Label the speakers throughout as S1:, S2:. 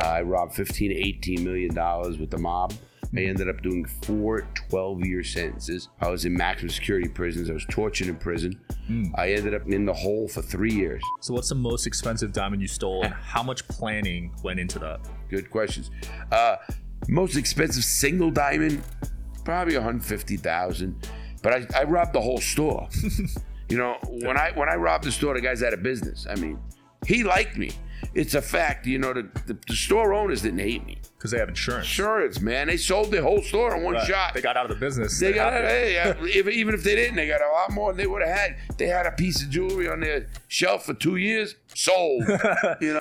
S1: I robbed 15 to 18 million dollars with the mob. I ended up doing four 12 year sentences. I was in maximum security prisons. I was tortured in prison. I ended up in the hole for three years.
S2: So what's the most expensive diamond you stole and how much planning went into that?
S1: Good questions. Uh, most expensive single diamond, probably 150,000. But I, I robbed the whole store. you know, when I when I robbed the store, the guy's out of business. I mean, he liked me. It's a fact. You know, the, the, the store owners didn't hate me.
S2: Because they have insurance.
S1: Insurance, man. They sold their whole store in one
S2: Right.
S1: shot.
S2: They got out of the business.
S1: They got
S2: had to.
S1: hey, if, even if they didn't, they got a lot more than they would have had. They had a piece of jewelry on their shelf for two years, sold. you know.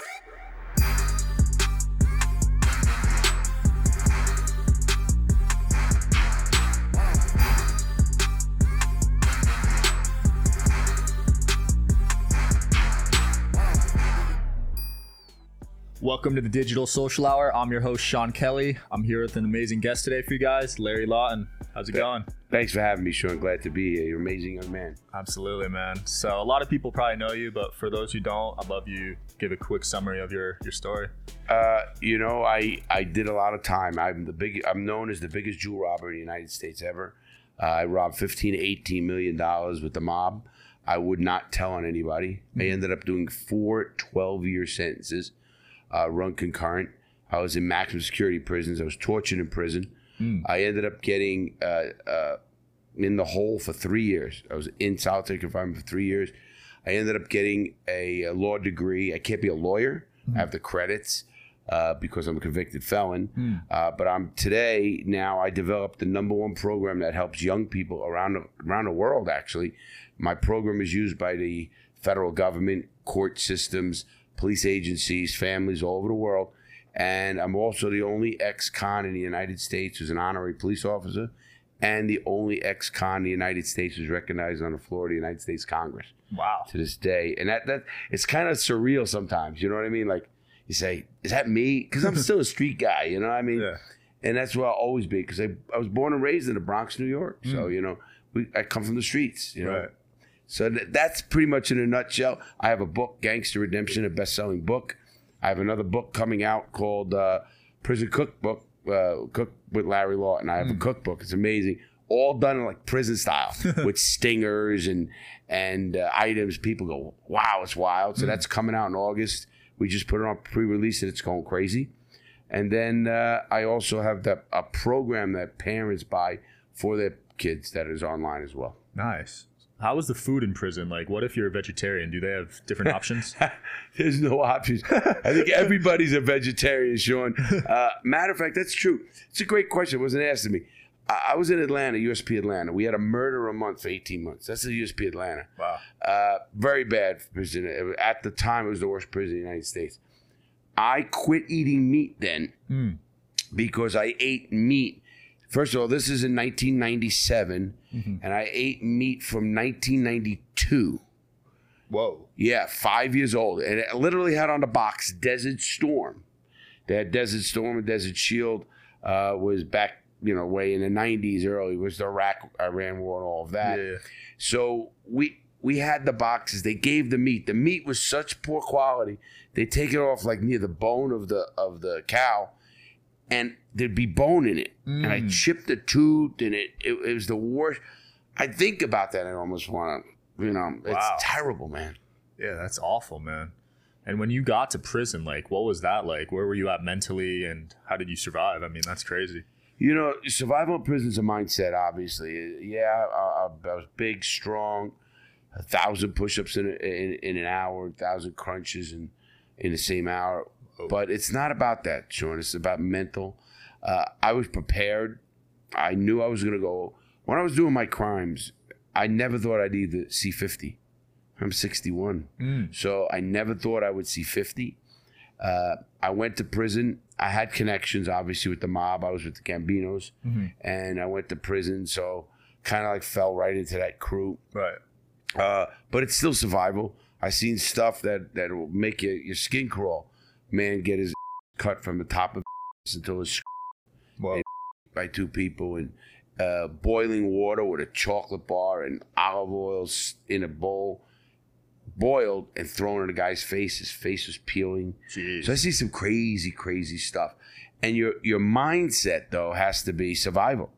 S2: Welcome to the Digital Social Hour. I'm your host, Sean Kelly. I'm here with an amazing guest today for you guys, Larry Lawton. How's it going?
S1: Thanks for having me, Sean. Glad to be here. You're an amazing young man.
S2: Absolutely, man. So a lot of people probably know you, but for those who don't, I'd love you give a quick summary of your your story.
S1: Uh, you know, I I did a lot of time. I'm the big. I'm known as the biggest jewel robber in the United States ever. Uh, I robbed 15 to 18 million dollars with the mob. I would not tell on anybody. I ended up doing four 12 year sentences, uh, run concurrent. I was in maximum security prisons. I was tortured in prison. I ended up getting uh, uh, in the hole for three years. I was in solitary confinement for three years. I ended up getting a, a law degree. I can't be a lawyer. I have the credits uh, because I'm a convicted felon. Uh, but I'm today now. I developed the number one program that helps young people around around the world. Actually, my program is used by the federal government, court systems, police agencies, families all over the world. And I'm also the only ex-con in the United States who's an honorary police officer, and the only ex-con in the United States who's recognized on the floor of the United States Congress
S2: Wow.
S1: to this day. And that that it's kind of surreal sometimes. You know what I mean? Like you say, is that me? Because I'm still a street guy. You know what I mean?
S2: Yeah.
S1: And that's where I'll always be because I, I was born and raised in the Bronx, New York. So hmm. you know, we, I come from the streets. You know.
S2: Right.
S1: So th- that's pretty much in a nutshell. I have a book, Gangster Redemption, a best-selling book. I have another book coming out called uh, Prison Cookbook, uh, Cook with Larry Lawton. I have a cookbook. It's amazing, all done in like prison style with stingers and and uh, items. People go, "Wow, it's wild!" So that's coming out in August. We just put it on pre-release, and it's going crazy. And then uh, I also have that a program that parents buy for their kids that is online as well.
S2: Nice. How is the food in prison? Like, what if you're a vegetarian? Do they have different options?
S1: There's no options. I think everybody's a vegetarian, Sean. Uh, matter of fact, that's true. It's a great question. It wasn't asked of me. I, I was in Atlanta, USP Atlanta. We had a murder a month for 18 months. That's the USP Atlanta.
S2: Wow.
S1: Uh, very bad prison. At the time, it was the worst prison in the United States. I quit eating meat then because I ate meat. First of all, this is in 1997, and I ate meat from 1992.
S2: Whoa.
S1: Yeah, five years old. And it literally had on the box Desert Storm. They had Desert Storm and Desert Shield uh, was back, you know, way in the 90s early, was the Iraq, Iran war and all of that.
S2: Yeah.
S1: So we we had the boxes. They gave the meat. The meat was such poor quality. They take it off like near the bone of the of the cow, and there'd be bone in it. And I mm. chipped the tooth, and it, it it was the worst. I think about that. I almost want to, you know, it's
S2: Wow.
S1: terrible, man.
S2: Yeah, that's awful, man. And when you got to prison, like, what was that like? Where were you at mentally, and how did you survive? I mean, that's crazy.
S1: You know, survival in prison is a mindset. Obviously, yeah. I, I, I was big, strong, a thousand push-ups in, a, in in an hour, a thousand crunches in in the same hour. Oh. But it's not about that, Sean. It's about mental. Uh, I was prepared. I knew I was going to go. When I was doing my crimes, I never thought I'd either see fifty. I'm 61, so I never thought I would see 50. Uh, I went to prison. I had connections, obviously, with the mob. I was with the Gambinos, and I went to prison. So kind of like fell right into that crew.
S2: Right.
S1: Uh, but it's still survival. I seen stuff that that will make your your skin crawl. Man, get his cut from the top of until his By two people and uh, boiling water with a chocolate bar and olive oil in a bowl. boiled and thrown in a guy's face. His face was peeling.
S2: Jeez.
S1: So I see some crazy, crazy stuff. And your your mindset though has to be survival.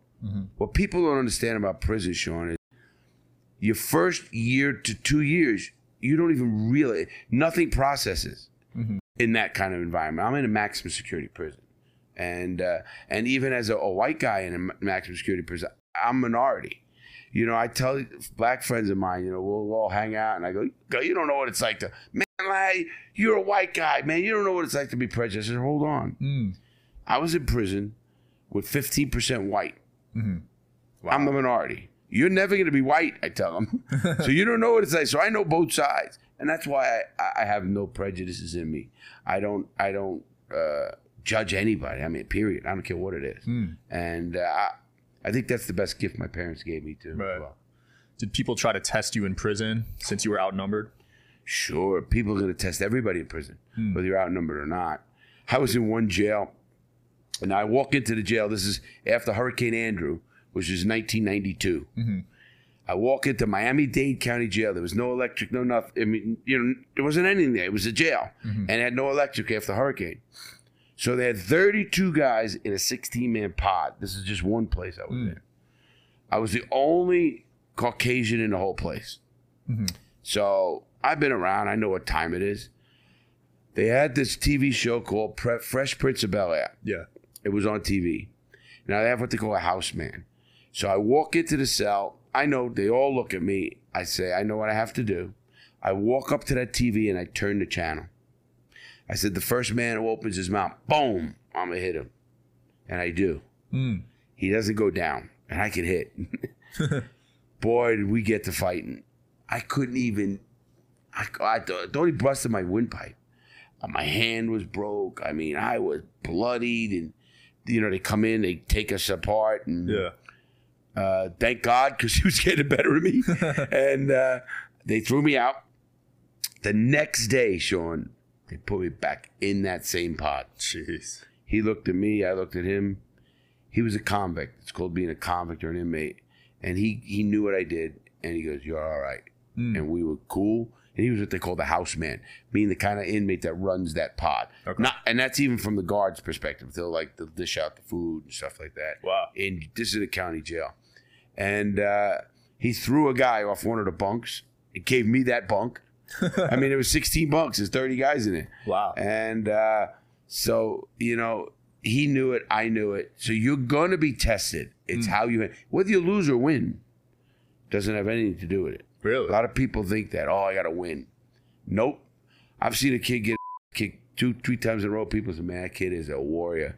S1: What people don't understand about prison, Sean, is your first year to two years, you don't even really nothing processes in that kind of environment. I'm in a maximum security prison, and uh, and even as a, a white guy in a maximum security prison, I'm minority. You know, I tell black friends of mine, you know, we'll all hang out, and I go, "Go, you don't know what it's like to man, like, you're a white guy, man. You don't know what it's like to be prejudiced. I said, hold on.
S2: Mm.
S1: I was in prison with 15% white.
S2: Wow.
S1: I'm a minority. You're never going to be white, I tell them. so you don't know what it's like. So I know both sides, and that's why I, I have no prejudices in me. I don't. I don't uh, judge anybody. I mean, period. I don't care what it is. Hmm. And uh, I, I think that's the best gift my parents gave me too.
S2: Right.
S1: well.
S2: Did people try to test you in prison since you were outnumbered?
S1: Sure, people are going to test everybody in prison, hmm. whether you're outnumbered or not. I was in one jail, and I walk into the jail. This is after Hurricane Andrew, which is 1992. Mm-hmm. I walk into Miami Dade County Jail. There was no electric, no nothing. I mean, you know, there wasn't anything there. It was a jail, mm-hmm. and it had no electric after the hurricane. So they had 32 guys in a 16 man pod. This is just one place I was hmm. in. I was the only Caucasian in the whole place. Mm-hmm. So I've been around. I know what time it is. They had this TV show called Pre- Fresh Prince of Bel Air.
S2: Yeah.
S1: It was on TV. Now they have what they call a house man. So I walk into the cell. I know they all look at me. I say, I know what I have to do. I walk up to that TV and I turn the channel. I said, the first man who opens his mouth, boom, I'm going to hit him. And I do.
S2: Mm.
S1: He doesn't go down, and I can hit. Boy, did we get to fighting. I couldn't even. I, I thought he busted my windpipe. Uh, My hand was broke. I mean, I was bloodied, and you know they come in, they take us apart, and
S2: Yeah.
S1: uh, thank God because he was getting better of me, and uh, they threw me out. The next day, Sean, they put me back in that same pod.
S2: Jeez.
S1: He looked at me. I looked at him. He was a convict. It's called being a convict or an inmate. And he he knew what I did. And he goes, "You're all right." And we were cool. And he was what they call the house man, meaning the kind of inmate that runs that pod.
S2: Okay.
S1: Not, and that's even from the guards' perspective. They'll like they'll dish out the food and stuff like that.
S2: Wow.
S1: In this is a county jail, and uh, he threw a guy off one of the bunks. It gave me that bunk. I mean, it was 16 bunks. There's 30 guys in it.
S2: Wow.
S1: And uh, so, you know, he knew it. I knew it. So you're going to be tested. It's how you, whether you lose or win, doesn't have anything to do with it.
S2: Really?
S1: A lot of people think that, oh, I got to win. Nope. I've seen a kid get kicked two, three times in a row. People say, man, that kid is a warrior.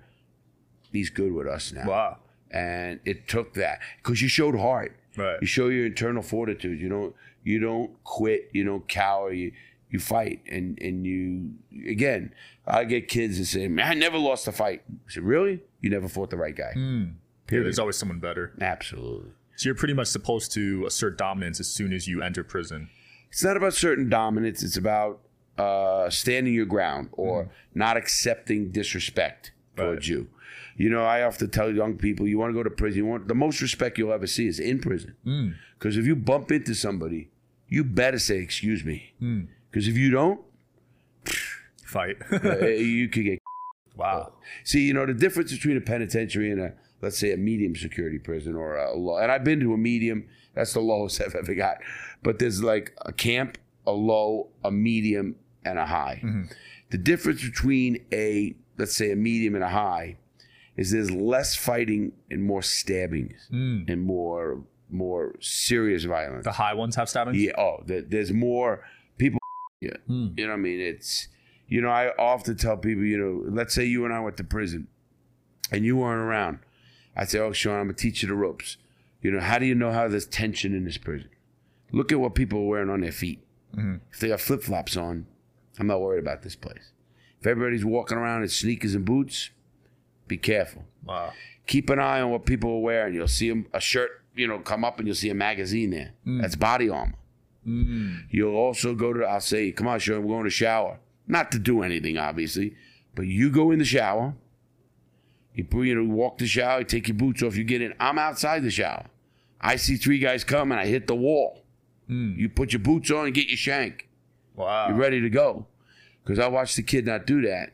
S1: He's good with us now.
S2: Wow.
S1: And it took that because you showed heart.
S2: Right.
S1: You show your internal fortitude. You don't you don't quit. You don't cower. You you fight. And and you again, I get kids that say, "Man, I never lost a fight." I said, "Really? You never fought the right guy?" Hmm.
S2: Yeah,
S1: Period.
S2: there's always someone better.
S1: Absolutely.
S2: So you're pretty much supposed to assert dominance as soon as you enter prison.
S1: It's not about certain dominance. It's about uh, standing your ground or hmm. not accepting disrespect towards you. You know, I often tell young people, you want to go to prison. You want the most respect you'll ever see is in prison. Hmm. Because if you bump into somebody, you better say, "Excuse me." Because if you don't,
S2: Fight.
S1: uh, you could get.
S2: wow.
S1: See, you know the difference between a penitentiary and a let's say a medium security prison or a low. And I've been to a medium. That's the lowest I've ever got. But there's like a camp, a low, a medium, and a high. The difference between a let's say a medium and a high is there's less fighting and more stabbings and more more serious violence.
S2: The high ones have stabbings?
S1: Yeah. Oh, there, there's more people. Yeah. Hmm. You know what I mean? It's, you know, I often tell people, you know, let's say you and I went to prison and you weren't around. I say, oh, Sean, I'm going to teach you the ropes. You know, how do you know how there's tension in this prison? Look at what people are wearing on their feet. Mm-hmm. If they got flip flops on, I'm not worried about this place. If everybody's walking around in sneakers and boots, be careful
S2: Wow.
S1: keep an eye on what people are wearing. You'll see them, a shirt, you know, come up and you'll see a magazine there. Mm. That's body armor. Mm. You'll also go to, I'll say, come on, Sean, we're going to shower. Not to do anything, obviously, but you go in the shower. You, put- you know, walk the shower, you take your boots off, you get in. I'm outside the shower. I see three guys coming, I hit the wall. Mm. You put your boots on and get your shank.
S2: Wow.
S1: You're ready to go. Because I watched the kid not do that.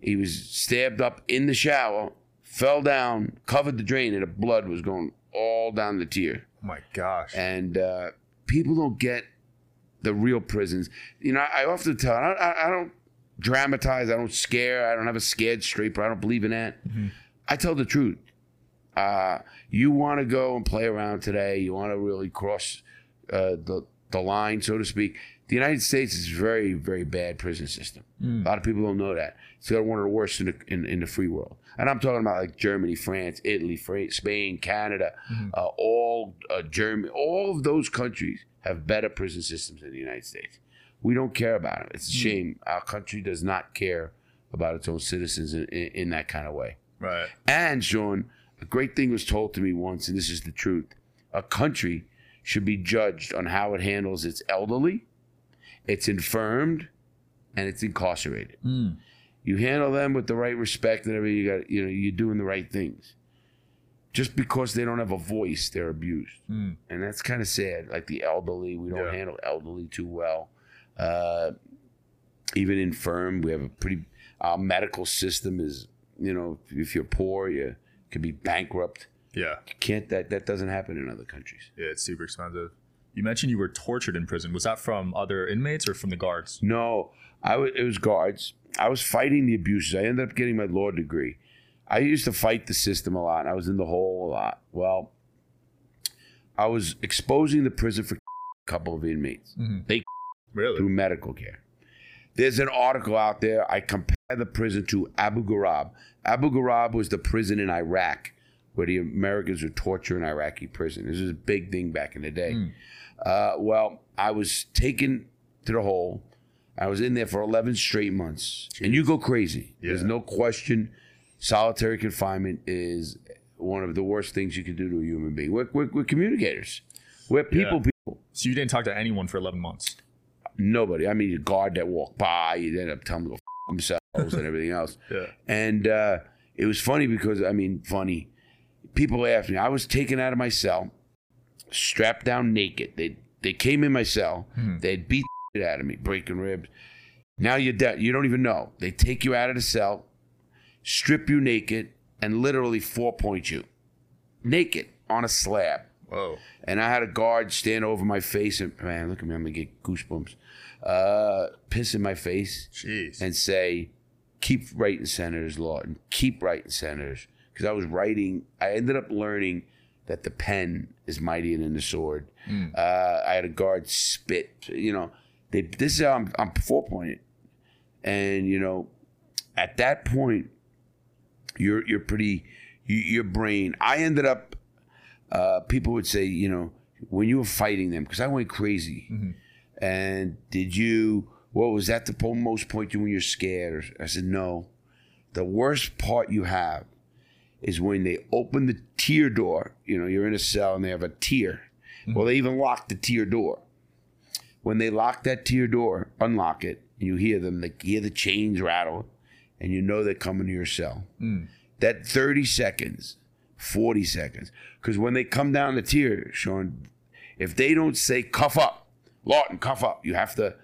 S1: He was stabbed up in the shower, fell down, covered the drain, and the blood was going all down the tier.
S2: oh my gosh.
S1: And uh, people don't get the real prisons. You know, I often tell, I don't, I I don't dramatize, I don't scare, I don't have a scared straight, but I don't believe in that. I tell the truth. Uh, you want to go and play around today, you want to really cross uh, the, the line, so to speak. The United States is a very, very bad prison system. A lot of people don't know that. It's got one of the worst in the, in, in the free world. And I'm talking about like Germany, France, Italy, Fra- Spain, Canada, uh, all uh, Germany, all of those countries have better prison systems than the United States. We don't care about it. It's a shame. Our country does not care about its own citizens in, in, in that kind of way.
S2: right.
S1: And Sean, a great thing was told to me once, and this is the truth. A country should be judged on how it handles its elderly, its infirmed, and its incarcerated. You handle them with the right respect and everything. You got, you know, you're doing the right things. Just because they don't have a voice, they're abused, and that's kind of sad. Like the elderly, we don't
S2: Yeah.
S1: handle elderly too well. Uh, even infirm, we have a pretty. Our medical system is, you know, if you're poor, you could be bankrupt.
S2: Yeah.
S1: You can't that that doesn't happen in other countries.
S2: Yeah, it's super expensive. You mentioned you were tortured in prison. Was that from other inmates or from the guards?
S1: No, I was. It was guards. I was fighting the abuses. I ended up getting my law degree. I used to fight the system a lot. I was in the hole a lot. Well, I was exposing the prison for a couple of inmates through
S2: Really?
S1: Through medical care. There's an article out there. I compare the prison to Abu Ghraib. Abu Ghraib was the prison in Iraq where the Americans were torturing Iraqi prisoners. This was a big thing back in the day. Uh, well, I was taken to the hole. I was in there for 11 straight months. And you go crazy. There's no question. Solitary confinement is one of the worst things you can do to a human being. We're, we're, we're communicators. We're people, people.
S2: So you didn't talk to anyone for 11 months?
S1: Nobody. I mean, a guard that walked by, you end up telling them to go f- themselves and everything else.
S2: Yeah.
S1: And uh, it was funny because, I mean, funny. People asked me. I was taken out of my cell, strapped down naked. They they came in my cell. They'd beat the shit out of me, breaking ribs. Now you're dead. You don't even know. They take you out of the cell, strip you naked, and literally four point you, naked on a slab.
S2: Whoa.
S1: And I had a guard stand over my face and man, look at me, I'm gonna get goosebumps. Uh, piss in my face
S2: Jeez.
S1: and say, "Keep writing senators, Lawton. Keep writing senators." Because I was writing, I ended up learning that the pen is mightier than the sword. Uh, I had a guard spit. You know, they, this is how I'm, I'm four pointed, and you know, at that point, you're you're pretty. You, your brain. I ended up. Uh, people would say, you know, when you were fighting them, because I went crazy. And did you? What was that the most point you when you're scared? I said no. The worst part you have is when they open the tier door. You know, you're in a cell and they have a tier. Well, they even lock the tier door. When they lock that tier door, unlock it, and you hear them, they hear the chains rattle, and you know they're coming to your cell. Mm. That 30 seconds, 40 seconds, because when they come down the tier, Sean, if they don't say cuff up, Lawton, cuff up, you have to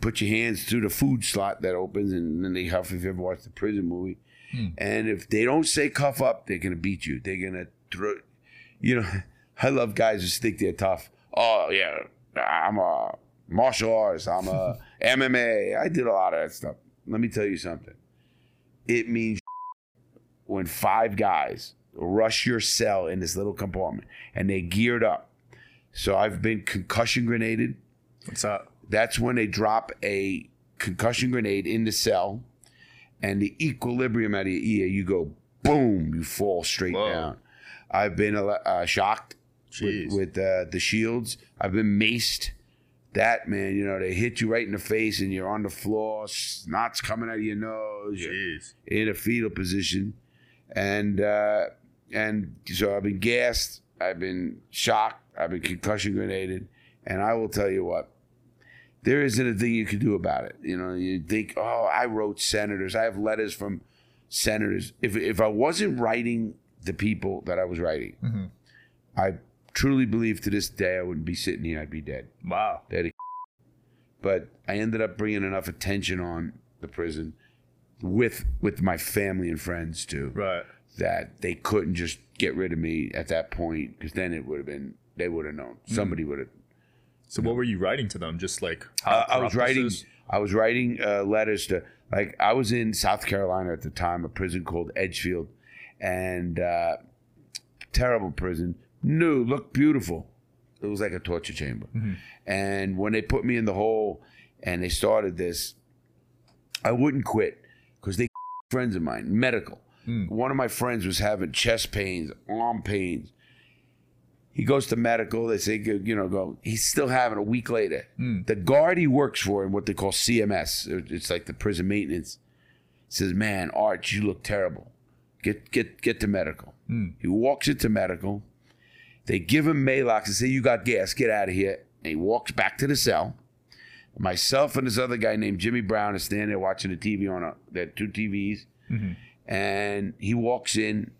S1: put your hands through the food slot that opens, and then they cuff if you ever watched the prison movie. Hmm. And if they don't say cuff up, they're gonna beat you. They're gonna throw. You know, I love guys who think they're tough. Oh yeah, I'm a martial arts. I'm a MMA. I did a lot of that stuff. Let me tell you something. It means when five guys rush your cell in this little compartment and they geared up. So I've been concussion grenaded.
S2: What's that?
S1: That's when they drop a concussion grenade in the cell, and the equilibrium out of your ear, you go boom, you fall straight
S2: Whoa.
S1: down. I've been uh, shocked
S2: Jeez.
S1: with, with uh, the shields. I've been maced. That man, you know, they hit you right in the face, and you're on the floor. Snot's coming out of your nose.
S2: Jeez.
S1: in a fetal position, and uh, and so I've been gassed. I've been shocked. I've been concussion grenaded, and I will tell you what. There isn't a thing you can do about it. You know, you think, oh, I wrote senators. I have letters from senators. If if I wasn't writing the people that I was writing, I truly believe to this day I wouldn't be sitting here. I'd be dead.
S2: Wow.
S1: That but I ended up bringing enough attention on the prison with with my family and friends too
S2: Right.
S1: that they couldn't just get rid of me at that point because then it would have been they would have known somebody would have
S2: So what were you writing to them? Just like how
S1: uh, I was writing. I was writing uh, letters to like I was in South Carolina at the time, a prison called Edgefield, and uh, terrible prison. New, looked beautiful. It was like a torture chamber. And when they put me in the hole and they started this, I wouldn't quit because they friends of mine, medical. Hmm. One of my friends was having chest pains, arm pains. He goes to medical. They say, you know, go. He's still having a week later. Hmm. The guard he works for in what they call CMS, uh, it's like the prison maintenance, says, "Man, Arch, you look terrible. Get get get to medical." Hmm. He walks into medical. They give him Maalox and say, "You got gas. Get out of here." And he walks back to the cell. Myself and this other guy named Jimmy Brown are standing there watching the TV on a. They had two TVs, mm-hmm. and he walks in,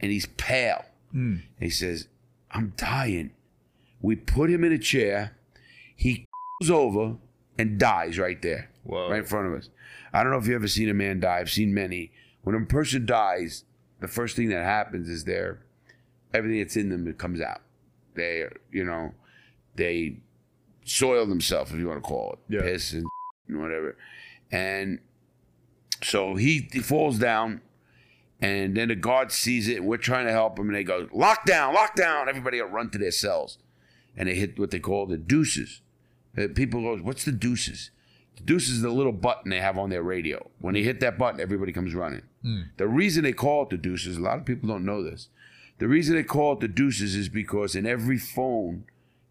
S1: and he's pale. Mm. He says, I'm dying. We put him in a chair. He goes over and dies right there,
S2: Whoa.
S1: right in front of us. I don't know if you've ever seen a man die. I've seen many. When a person dies, the first thing that happens is their everything that's in them it comes out. They, you know, they soil themselves, if you want to call it,
S2: Yeah.
S1: piss and whatever. And so he, he falls down. And then the guard sees it. We're trying to help him, and they go, "Lockdown, lockdown!" Everybody will run to their cells, and they hit what they call the deuces. Uh, people go, "What's the deuces?" The deuces is the little button they have on their radio. When they hit that button, everybody comes running. The reason they call it the deuces, a lot of people don't know this. The reason they call it the deuces is because in every phone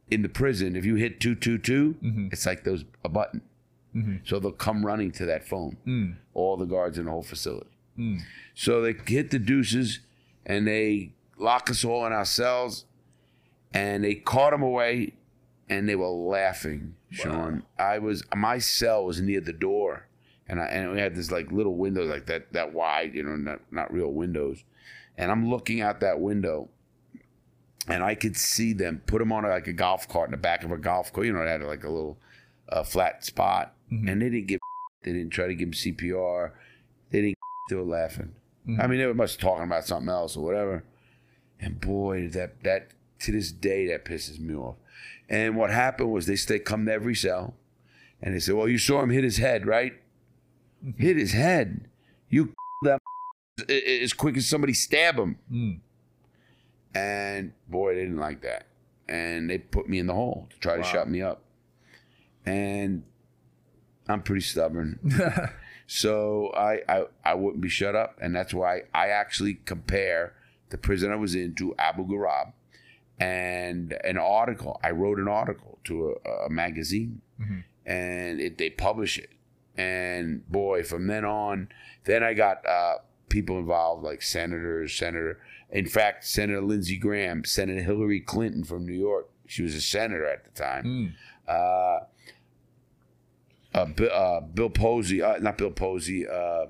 S1: in the prison, if you hit two two two, mm-hmm. it's like those a button. Mm-hmm. So they'll come running to that phone. Mm. All the guards in the whole facility. Mm. So they hit the deuces and they lock us all in our cells and they caught him away and they were laughing, Sean. I was my cell was near the door and I and we had this like little window like that that wide, you know, not not real windows. And I'm looking out that window and I could see them put him on like a golf cart in the back of a golf cart. You know, it had like a little uh, flat spot, mm-hmm. and they didn't give. They didn't try to give him CPR. They didn't. They were laughing. Mm-hmm. I mean, they were must talking about something else or whatever. And boy, that that to this day that pisses me off. And what happened was they they come to every cell, and they said, "Well, you saw him hit his head, right? Mm-hmm. Hit his head. You that as quick as somebody stab him."
S2: Mm.
S1: And boy, they didn't like that. And they put me in the hole to try to shut me up. And I'm pretty stubborn. so I, I I wouldn't be shut up. And that's why I actually compare the prison I was in to Abu Ghraib. And an article, I wrote an article to a, a magazine and it, they publish it. And boy, from then on, then I got uh, people involved like senators, Senator, in fact, Senator Lindsey Graham, Senator Hillary Clinton from New York. She was a senator at the time. Uh, uh, Bill, uh, Bill Posey, uh, not Bill Posey. Uh,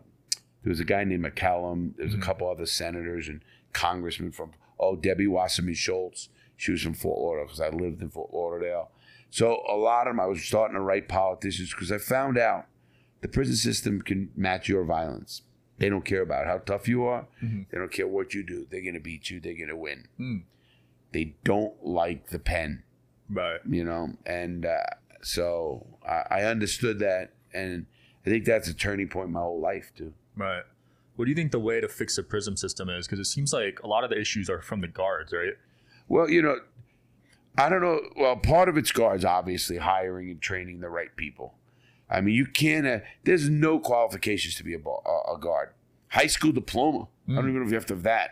S1: there was a guy named McCollum. There was a couple other senators and congressmen from. Oh, Debbie Wasserman Schultz. She was from Fort Lauderdale because I lived in Fort Lauderdale. So a lot of them, I was starting to write politicians because I found out the prison system can match your violence. They don't care about how tough you are. They don't care what you do. They're going to beat you. They're going to win.
S2: Mm.
S1: They don't like the pen
S2: Right.
S1: you know and uh, so I, I understood that and i think that's a turning point in my whole life too
S2: Right. What do you think the way to fix the prison system is? Because it seems like a lot of the issues are from the guards, right?
S1: well you know i don't know well part of it's guards obviously hiring and training the right people i mean you can't uh, there's no qualifications to be a, bar, a, a guard. High school diploma. I don't mm. even know if you have to have that.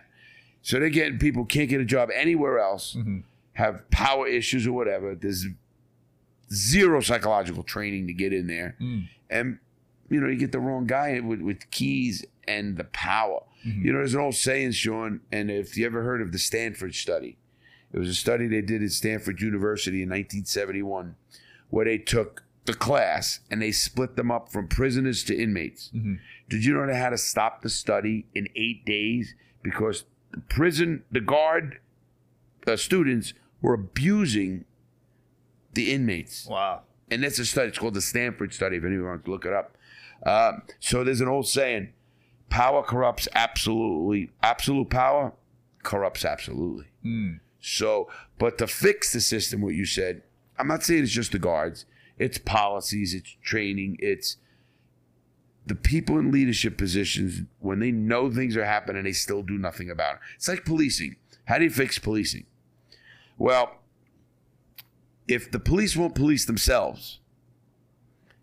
S1: So they're getting people can't get a job anywhere else mm-hmm. have power issues or whatever. There's zero psychological training to get in there. Mm. And you know you get the wrong guy with, with keys and the power. Mm-hmm. You know there's an old saying sean and if you ever heard of the stanford study it was a study they did at stanford university in 1971 where they took the class and they split them up from prisoners to inmates did you know they had to stop the study in eight days because the prison the guard uh, students were abusing the inmates
S2: Wow.
S1: and that's a study. It's called the Stanford study. If anyone wants to look it up. Uh, so there's an old saying: "Power corrupts absolutely. Absolute power corrupts absolutely." So, but to fix the system, what you said, I'm not saying it's just the guards. It's policies. It's training. It's the people in leadership positions when they know things are happening, they still do nothing about it. It's like policing. How do you fix policing? Well, if the police won't police themselves,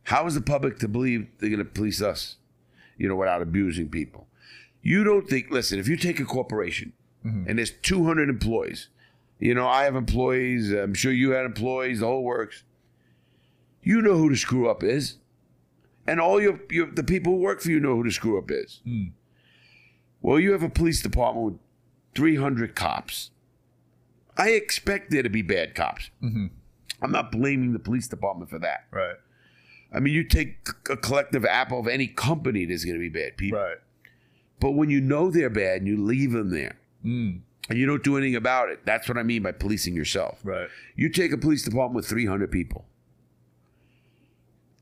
S1: how is the public to believe they're going to police us? You know, without abusing people. You don't think, listen, if you take a corporation mm-hmm. and there's 200 employees, you know, I have employees, I'm sure you had employees, the whole works. You know who the screw up is. And all your, your the people who work for you know who the screw up is. Well, you have a police department with 300 cops. I expect there to be bad cops. I'm not blaming the police department for that.
S2: Right.
S1: I mean, you take a collective apple of any company, there's going to be bad people.
S2: Right.
S1: But when you know they're bad and you leave them there
S2: Mm.
S1: and you don't do anything about it, that's what I mean by policing yourself.
S2: Right.
S1: You take a police department with 300 people.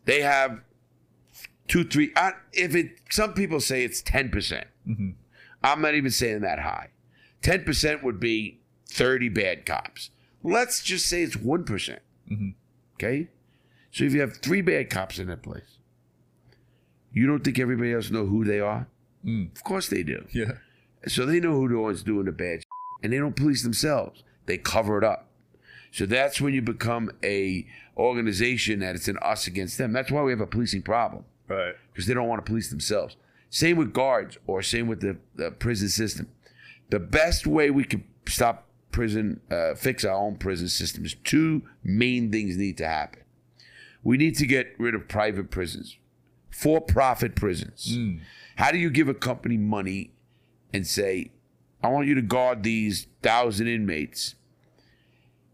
S1: They have two, three. Uh, if it, some people say it's 10%. percent mm-hmm. I'm not even saying that high. 10% would be 30 bad cops. Let's just say it's one mm-hmm. Okay, so if you have three bad cops in that place, you don't think everybody else know who they are? Mm. Of course they do.
S2: Yeah.
S1: So they know who the ones doing the bad shit, and they don't police themselves. They cover it up. So that's when you become a organization that it's an us against them. That's why we have a policing problem
S2: Right.
S1: because they don't want to police themselves. Same with guards or same with the, the prison system. The best way we can stop prison, uh, fix our own prison system is two main things need to happen. We need to get rid of private prisons, for profit prisons. How do you give a company money and say, I want you to guard these thousand inmates?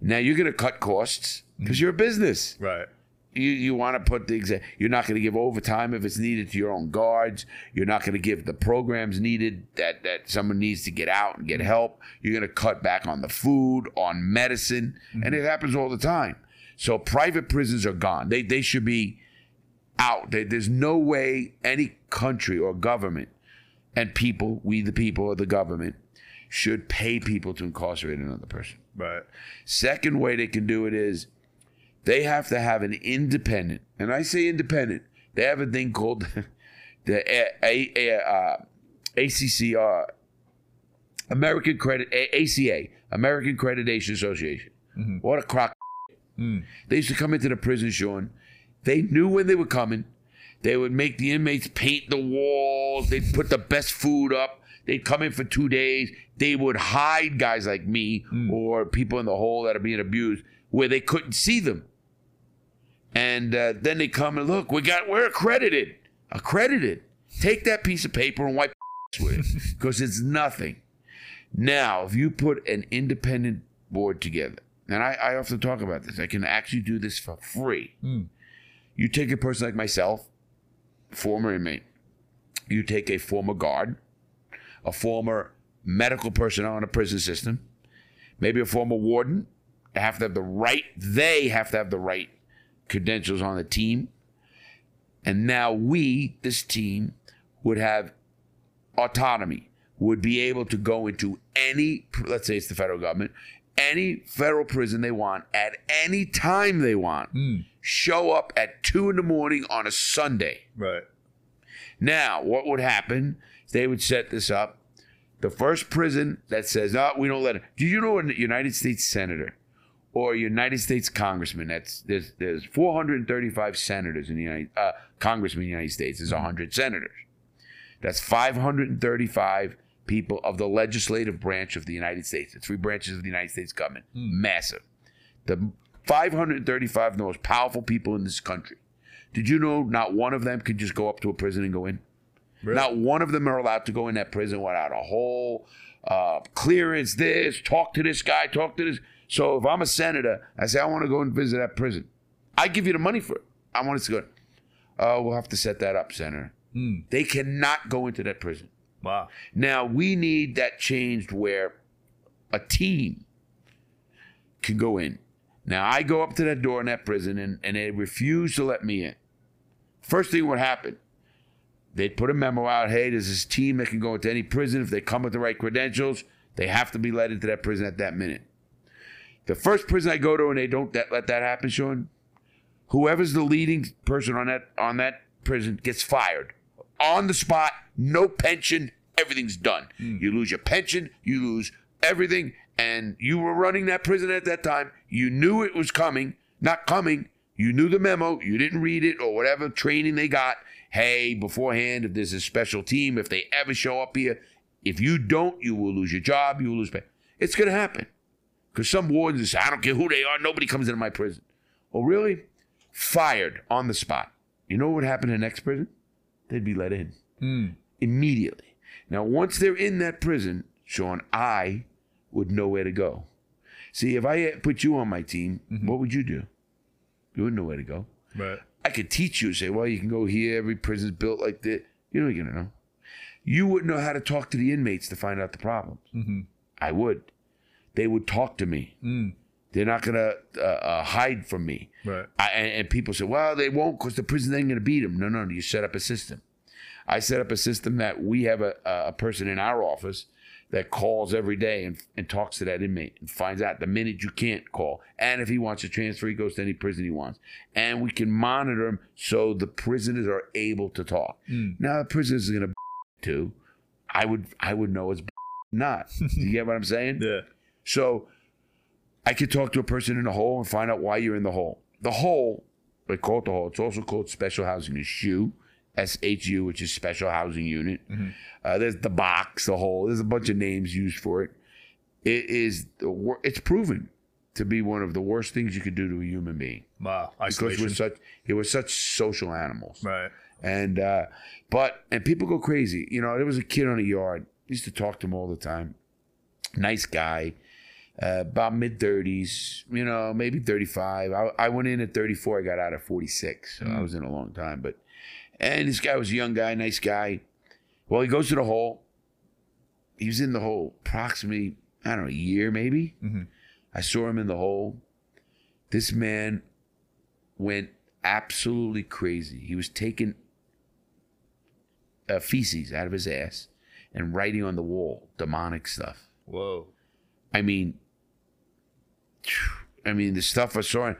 S1: Now you're going to cut costs because you're a business.
S2: Right.
S1: you you want to put the exa- you're not going to give overtime if it's needed to your own guards. You're not going to give the programs needed that that someone needs to get out and get help. You're going to cut back on the food on medicine and it happens all the time. So private prisons are gone. They they should be out. There- there's no way any country or government and people we the people or the government should pay people to incarcerate another person
S2: Right.
S1: Second way they can do it is they have to have an independent, and I say independent. They have a thing called the A- A- A- uh, ACCR, American Credit A- ACA, American Accreditation Association. What a crock. They used to come into the prison, Sean. They knew when they were coming. They would make the inmates paint the walls. They'd put the best food up. They'd come in for two days. They would hide guys like me or people in the hole that are being abused where they couldn't see them. And uh, then they come and look. We got we're accredited. Accredited. Take that piece of paper and wipe with it because it's nothing. Now, if you put an independent board together, and I, I often talk about this, I can actually do this for free. You take a person like myself, former inmate, you take a former guard, a former medical personnel in a prison system, maybe a former warden. They have to have the right, they have to have the right credentials on the team. And now we, this team, would have autonomy, would be able to go into any, let's say it's the federal government, any federal prison they want at any time they want. Hmm. Show up at two in the morning on a Sunday.
S2: Right.
S1: Now, what would happen? They would set this up. The first prison that says, "No, we don't let it." Do you know a United States senator or a United States congressman? That's there's there's 435 senators in the United uh, congressmen in the United States. There's 100 senators. That's 535 people of the legislative branch of the United States. The three branches of the United States government. Massive. The 535 of the most powerful people in this country. Did you know not one of them could just go up to a prison and go in?
S2: Really?
S1: Not one of them are allowed to go in that prison without a whole uh, clearance. This, talk to this guy, talk to this. So if I'm a senator, I say I want to go and visit that prison. I give you the money for it. I want us to go. Oh, we'll have to set that up, Senator. They cannot go into that prison.
S2: Wow.
S1: Now we need that changed where a team can go in. Now I go up to that door in that prison and, and they refuse to let me in. First thing would happen, they'd put a memo out, hey, there's this team that can go into any prison. If they come with the right credentials, they have to be let into that prison at that minute. The first prison I go to and they don't that, let that happen, Sean, whoever's the leading person on that on that prison gets fired. On the spot, no pension, everything's done. Hmm. You lose your pension, you lose everything, and you were running that prison at that time. You knew it was coming, not coming. You knew the memo, you didn't read it or whatever training they got. Hey, beforehand, if there's a special team, if they ever show up here, if you don't, you will lose your job, you will lose pay. It's gonna happen. Because some wardens say, I don't care who they are, nobody comes into my prison. Oh, really? Fired on the spot. You know what would happen in the next prison? They'd be let in hmm. immediately. Now, once they're in that prison, Sean, I would know where to go. See, if I put you on my team, mm-hmm. what would you do? You wouldn't know where to go.
S2: Right.
S1: I could teach you, say, well, you can go here. Every prison's built like this. You know you're gonna know. You wouldn't know how to talk to the inmates to find out the problems. I would. They would talk to me. They're not gonna uh, uh, hide from me.
S2: Right.
S1: I, and, and people say, well, they won't because the prison ain't gonna beat them. No, no, you set up a system. I set up a system that we have a, a person in our office that calls every day and, and talks to that inmate and finds out the minute you can't call. And if he wants to transfer, he goes to any prison he wants. And we can monitor him so the prisoners are able to talk. Hmm. Now the prisoners are gonna too. I would I would know it's not. you get what I'm saying?
S2: Yeah.
S1: So I could talk to a person in the hole and find out why you're in the hole. The hole, they call it the hole. It's also called special housing. It's SHU, S H U, which is special housing unit. Uh, there's the box, the hole. There's a bunch of names used for it. It is the It's proven to be one of the worst things you could do to a human being
S2: Wow. isolation.
S1: because we're such it was such social animals.
S2: Right.
S1: And uh, but and people go crazy. You know, there was a kid on a yard. Used to talk to him all the time. Nice guy, uh, about mid thirties. You know, maybe thirty five. I, I went in at thirty four. I got out at forty six. So I was in a long time. But and this guy was a young guy, nice guy. Well, he goes to the hole. He was in the hole approximately I don't know a year maybe. I saw him in the hole. This man went absolutely crazy. He was taking uh, feces out of his ass and writing on the wall demonic stuff.
S2: Whoa.
S1: I mean, I mean the stuff I saw.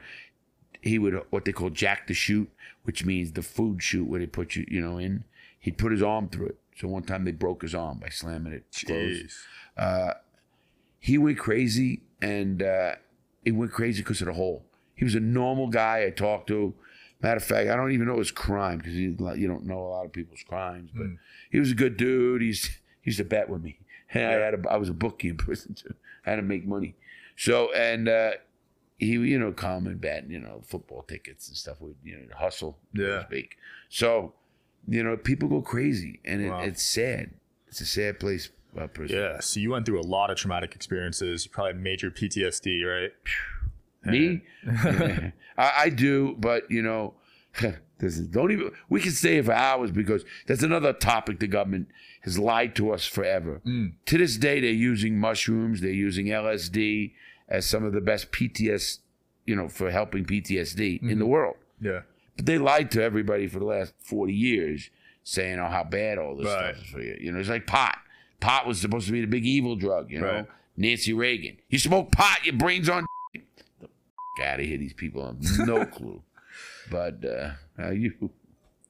S1: He would what they call jack the chute, which means the food chute where they put you, you know, in. He'd put his arm through it. So one time they broke his arm by slamming it closed.
S2: Jeez.
S1: He went crazy, and uh, he went crazy because of the hole. He was a normal guy I talked to. Matter of fact, I don't even know his crime because you don't know a lot of people's crimes. But he was a good dude. He's he used to bet with me. Yeah. I had a, I was a bookie in prison too. I had to make money. So and uh, he you know come and bet you know football tickets and stuff. We you know hustle so to
S2: Yeah.
S1: speak. So you know people go crazy and it,
S2: Wow.
S1: it's sad. It's a sad place. Uh.
S2: Yeah. So you went through a lot of traumatic experiences. You probably major PTSD, right?
S1: Me, I, I do, but you know, this is, don't even. We can stay here for hours because that's another topic the government has lied to us forever. To this day, they're using mushrooms, they're using LSD as some of the best PTS, you know, for helping PTSD in the world.
S2: Yeah.
S1: But they lied to everybody for the last forty years, saying, "Oh, how bad all this
S2: Right.
S1: stuff is for you." You know, it's like pot. Pot was supposed to be the big evil drug. You know,
S2: Right.
S1: Nancy Reagan. You smoke pot, your brain's on. The f- out of here. These people have no clue. But uh, how you?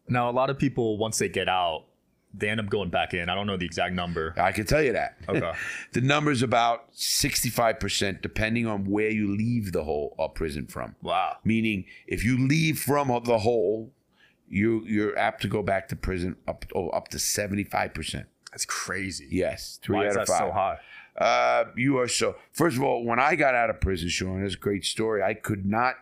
S2: Now, a lot of people, once they get out, they end up going back in. I don't know the exact number.
S1: I can tell you that.
S2: Okay.
S1: the number's about sixty-five percent, depending on where you leave the hole or prison from.
S2: Wow.
S1: Meaning, if you leave from the hole, you you're apt to go back to prison up oh, up to seventy-five percent.
S2: That's crazy.
S1: Yes, three
S2: Why
S1: out
S2: is
S1: of
S2: that
S1: five.
S2: so high?
S1: Uh, you are so. First of all, when I got out of prison, Sean, it's a great story. I could not.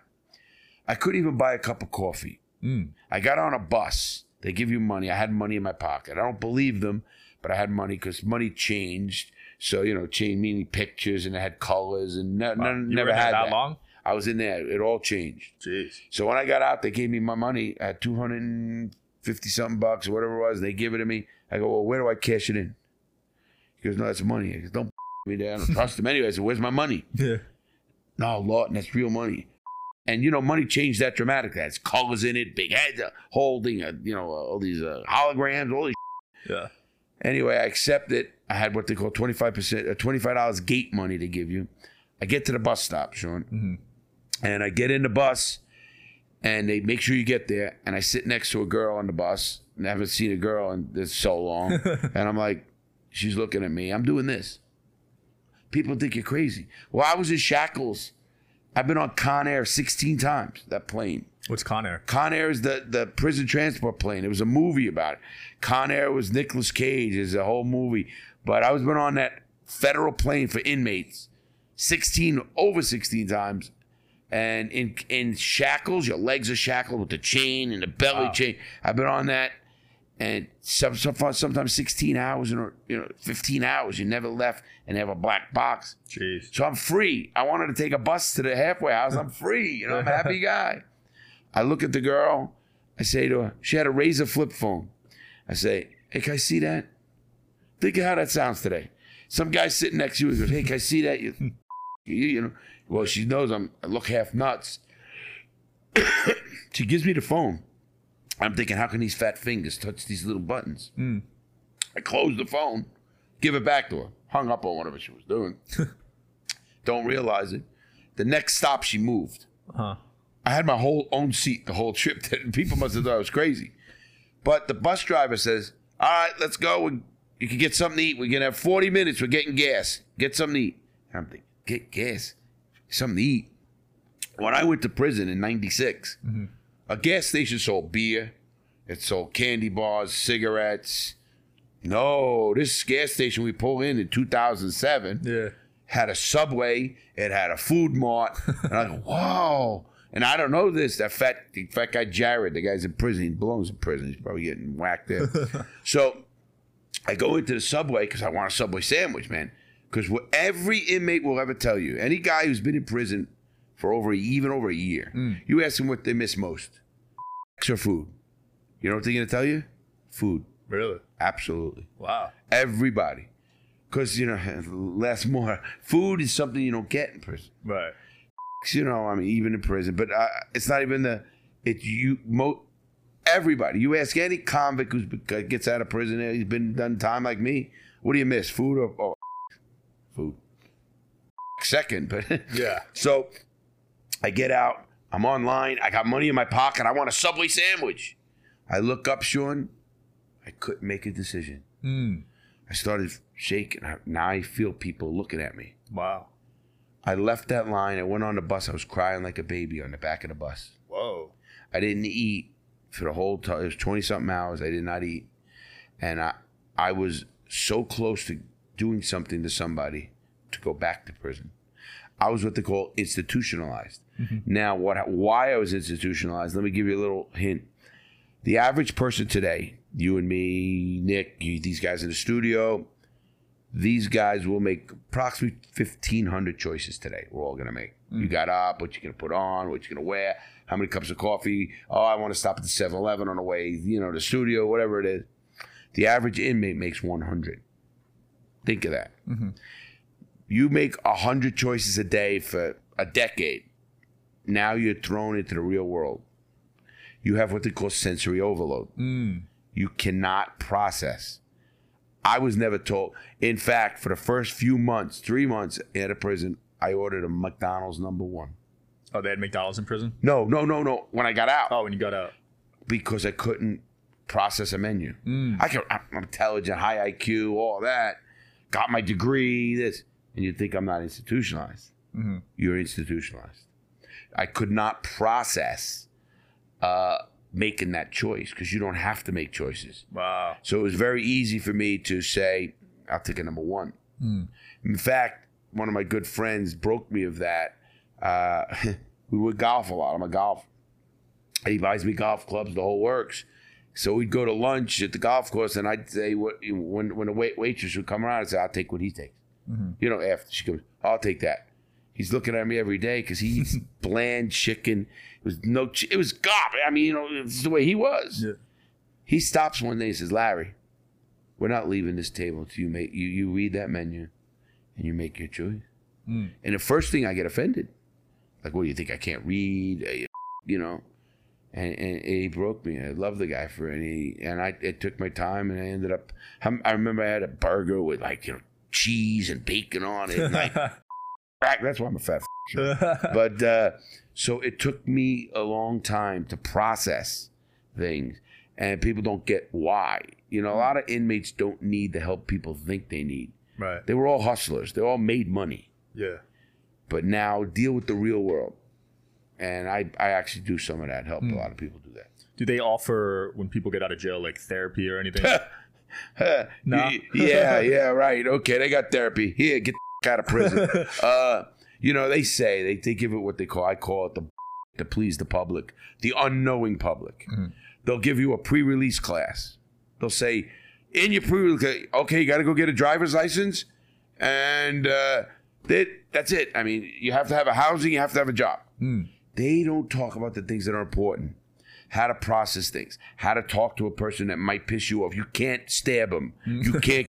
S1: I couldn't even buy a cup of coffee.
S2: Mm.
S1: I got on a bus. They give you money. I had money in my pocket. I don't believe them, but I had money because money changed. So you know, change meaning pictures and it had colors and ne-
S2: Wow.
S1: ne- never
S2: were in there
S1: had
S2: that
S1: that.
S2: long?
S1: I was in there. It all changed.
S2: Jeez.
S1: So when I got out, they gave me my money at two hundred and fifty something bucks or whatever it was. They give it to me. I go, well, where do I cash it in? He goes, no, that's money. I goes, don't me there. I don't trust him anyway. I said, where's my money?
S2: Yeah.
S1: No, Lawton, that's real money. And you know, money changed that dramatically. It has colors in it, big heads, uh, holding, uh, you know, all these uh, holograms, all these.
S2: Yeah.
S1: Anyway, I accept it. I had what they call twenty five percent, uh, twenty five dollars gate money to give you. I get to the bus stop, Sean, and I get in the bus, and they make sure you get there. And I sit next to a girl on the bus, and I haven't seen a girl in this so long, and I'm like, she's looking at me. I'm doing this. People think you're crazy. Well, I was in shackles. I've been on Con Air 16 times. That plane.
S2: What's Con Air?
S1: Con Air is the, the prison transport plane. It was a movie about it. Con Air was Nicolas Cage. It's a whole movie. But I was been on that federal plane for inmates 16 over 16 times. And in in shackles, your legs are shackled with the chain and the belly
S2: Wow.
S1: chain. I've been on that, and some, some sometimes 16 hours and you know 15 hours. You never left, and they have a black box.
S2: Jeez.
S1: So I'm free. I wanted to take a bus to the halfway house. I'm free. You know, I'm a happy guy. I look at the girl. I say to her, she had a Razr flip phone. I say, hey, can I see that? Think of how that sounds today. Some guy sitting next to you goes, hey, can I see that? You, you, you know, well, she knows I'm, I look half nuts. she gives me the phone. I'm thinking, how can these fat fingers touch these little buttons? Hmm. I close the phone, give it back to her. Hung up on whatever she was doing. Don't realize it. The next stop, she moved.
S2: Huh.
S1: I had my whole own seat the whole trip. People must have thought I was crazy. But the bus driver says, "All right, let's go. We- You can get something to eat. We're gonna have 40 minutes. We're getting gas. Get something to eat." I'm thinking, "Get gas, something to eat." When I went to prison in '96, a gas station sold beer. It sold candy bars, cigarettes. No, this gas station we pulled in in 2007
S2: Yeah.
S1: had a Subway, it had a food mart. And I'm like, whoa. And I don't know this. That fat, the fat guy Jared, the guy's in prison. He belongs in prison. He's probably getting whacked there. so I go into the Subway because I want a Subway sandwich, man. Because what every inmate will ever tell you, any guy who's been in prison for over even over a year, you ask them what they miss most, or food. You know what they're gonna tell you? Food.
S2: Really?
S1: Absolutely.
S2: Wow.
S1: Everybody. Because, you know, less more. Food is something you don't get in prison.
S2: Right.
S1: You know, I mean, even in prison. But uh, it's not even the, it's you, mo- everybody. You ask any convict who gets out of prison, he's been done time like me, what do you miss? Food or, or food? Second, but
S2: Yeah.
S1: so I get out, I'm online, I got money in my pocket, I want a Subway sandwich. I look up, Sean, I couldn't make a decision.
S2: Mm.
S1: I started shaking. Now I feel people looking at me.
S2: Wow.
S1: I left that line. I went on the bus. I was crying like a baby on the back of the bus.
S2: Whoa.
S1: I didn't eat for the whole time. It was 20 something hours. I did not eat. And I, I was so close to doing something to somebody to go back to prison. I was what they call institutionalized. Mm-hmm. Now, what? Why I was institutionalized? Let me give you a little hint. The average person today, you and me, Nick, you, these guys in the studio, these guys will make approximately 1,500 choices today. We're all going to make. You mm. got up, what you're going to put on, what you're going to wear, how many cups of coffee. Oh, I want to stop at the 7 Eleven on the way, you know, the studio, whatever it is. The average inmate makes 100. Think of that. Mm-hmm. You make a 100 choices a day for a decade. Now you're thrown into the real world. You have what they call sensory overload.
S2: Mm.
S1: You cannot process. I was never told. In fact, for the first few months, three months at a prison, I ordered a McDonald's number one.
S2: Oh, they had McDonald's in prison?
S1: No, no, no, no. When I got out,
S2: Oh, when you got out.
S1: because I couldn't process a menu. I can. I'm intelligent, high IQ, all that. Got my degree. This, and you think I'm not institutionalized? You're institutionalized. I could not process uh, making that choice because you don't have to make choices.
S2: Wow.
S1: So it was very easy for me to say, I'll take a number one. In fact, one of my good friends broke me of that. Uh, we would golf a lot. I'm a golf. He buys me golf clubs, the whole works. So we'd go to lunch at the golf course, and I'd say, what, when when the wait, waitress would come around, I'd say, I'll take what he takes. Mm-hmm. You know, after she goes, I'll take that. He's looking at me every day because he eats bland chicken. It was no, chi- it was gop. I mean, you know, it's the way he was.
S2: Yeah.
S1: He stops one day and says, Larry, we're not leaving this table until you make you, you read that menu and you make your choice. Mm. And the first thing I get offended. Like, what do you think? I can't read, you know? And, and he broke me. I love the guy for it. And, he, and I it took my time, and I ended up. I remember I had a burger with like you know cheese and bacon on it. Like, that's why I'm a fat. but uh, so it took me a long time to process things, and people don't get why. You know, a lot of inmates don't need the help people think they need.
S2: right.
S1: They were all hustlers. They all made money,
S2: Yeah.
S1: but now deal with the real world. And I, I actually do some of that. Help a lot of people do that.
S2: Do they offer when people get out of jail like therapy or anything? No.
S1: yeah, yeah, right. Okay, they got therapy. Here, get the out of prison. uh, you know, they say they, they give it what they call I call it the to please the public, the unknowing public. They'll give you a pre-release class. They'll say in your pre-release, okay, you got to go get a driver's license, and uh, that that's it. I mean, you have to have a housing, you have to have a job. They don't talk about the things that are important how to process things, how to talk to a person that might piss you off. You can't stab them. You can't.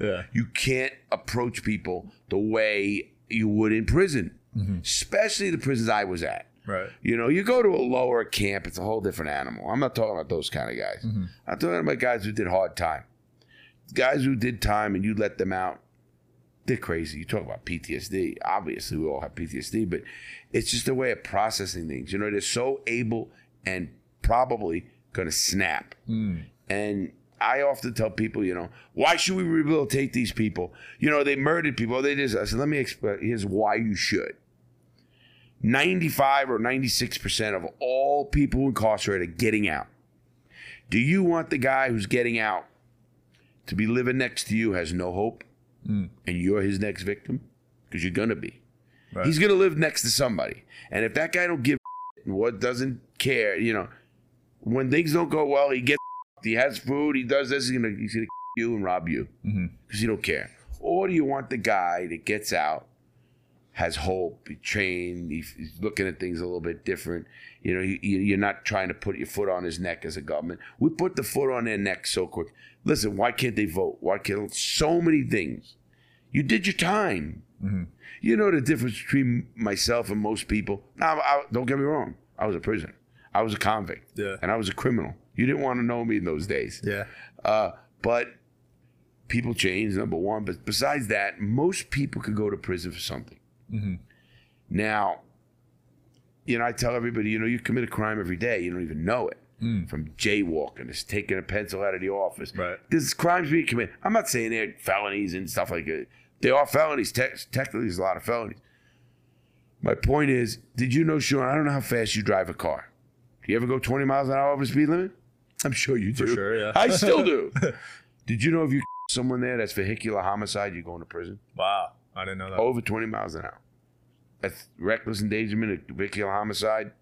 S2: yeah.
S1: You can't approach people the way you would in prison, mm-hmm. especially the prisons I was at.
S2: Right.
S1: You know, you go to a lower camp, it's a whole different animal. I'm not talking about those kind of guys. Mm-hmm. I'm talking about guys who did hard time. Guys who did time and you let them out, they're crazy. You talk about PTSD. Obviously, we all have PTSD, but it's just a way of processing things. You know, they're so able and probably going to snap. And I often tell people, you know, why should we rehabilitate these people? You know, they murdered people. They just, I said, let me explain. Here's why you should. 95 or 96% of all people incarcerated are getting out. Do you want the guy who's getting out to be living next to you has no hope and you're his next victim? Because you're going to be.
S2: Right.
S1: He's going to live next to somebody. And if that guy don't give and what doesn't care, you know, when things don't go well, he gets he has food, he does this, he's going to he's to you and rob you mm-hmm. because you don't care. Or do you want the guy that gets out has hope, he trained, he- he's looking at things a little bit different. You know, you- you- you're not trying to put your foot on his neck as a government. We put the foot on their neck so quick. Listen, why can't they vote? Why can't so many things? You did your time. Mm-hmm. You know the difference between myself and most people. Now, I, don't get me wrong. I was a prisoner. I was a convict.
S2: Yeah.
S1: And I was a criminal. You didn't want to know me in those days.
S2: Yeah.
S1: Uh, but people change, number one. But besides that, most people could go to prison for something. Now, you know, I tell everybody, you know, you commit a crime every day, you don't even know it. From jaywalking, just taking a pencil out of the office.
S2: Right.
S1: There's crimes being committed. I'm not saying they're felonies and stuff like that. They are felonies. Te- technically, there's a lot of felonies. My point is, did you know, Sean? I don't know how fast you drive a car. Do you ever go 20 miles an hour over the speed limit? I'm sure you do.
S2: sure, yeah.
S1: I still do. Did you know if you someone there that's vehicular homicide, you're going to prison?
S2: Wow. I didn't know that.
S1: Over 20 miles an hour. That's reckless endangerment, a vehicular homicide.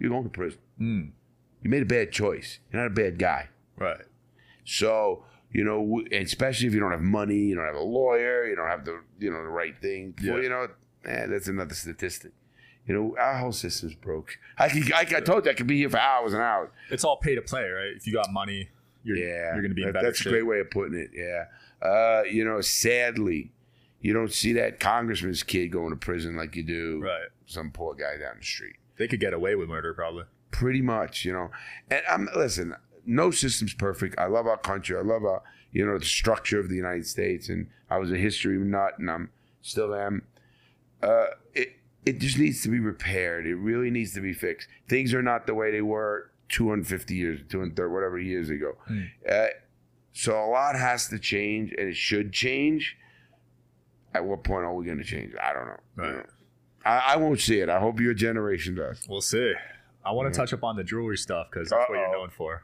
S1: You're going to prison. You made a bad choice. You're not a bad guy.
S2: Right.
S1: So you know, especially if you don't have money, you don't have a lawyer, you don't have the you know the right thing.
S2: Yeah.
S1: Well, you know, eh, that's another statistic. You know, our whole system's broke. I, could, I, I told you I could be here for hours and hours.
S2: It's all pay to play, right? If you got money, you're
S1: Yeah,
S2: you're gonna be in
S1: that-
S2: better
S1: That's a great way of putting it. Yeah, uh, you know, sadly, you don't see that congressman's kid going to prison like you do
S2: Right.
S1: some poor guy down the street.
S2: They could get away with murder probably.
S1: Pretty much, you know. And I'm listen. No system's perfect. I love our country. I love our, you know, the structure of the United States. And I was a history nut, and I'm still am. Uh, it it just needs to be repaired. It really needs to be fixed. Things are not the way they were 250 years, 230, whatever years ago. Uh, so a lot has to change, and it should change. At what point are we going to change? I don't know.
S2: Right.
S1: I, I won't see it. I hope your generation does.
S2: We'll see. I want to touch up on the jewelry stuff because that's what you're known for.